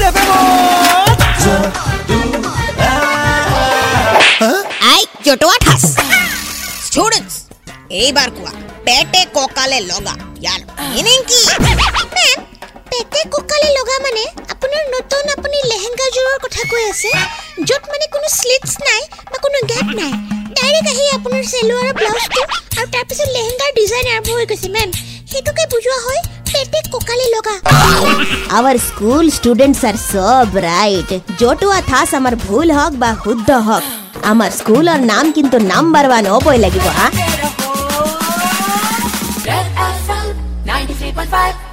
ৰে আই জটোৱা ঠাচ ষ্টুডেণ্টছ এইবাৰ কোৱা পেটে কঁকালে লগা ইয়াৰ মিনিং কি পেটে কঁকালে লগা মানে আপোনাৰ নতুন আপুনি লেহেংগাযোৰৰ কথা কৈ আছে য'ত মানে কোনো শ্লিটছ নাই বা কোনো গেপ নাই ডাইৰেক্ট আহি আপোনাৰ চেলোৱাৰ ব্লাউজটো আৰু তাৰপিছত লেহেংগাৰ ডিজাইন আৰম্ভ হৈ গৈছে মেম সেইটোকে বুজোৱা হয় পেটে our school students are so bright জতুৱা থাচ আমাৰ ভুল হওক বা শুদ্ধ হওক আমাৰ স্কুলৰ নাম কিন্তু নাম্বাৰ ওৱান হ'বই লাগিব 93.5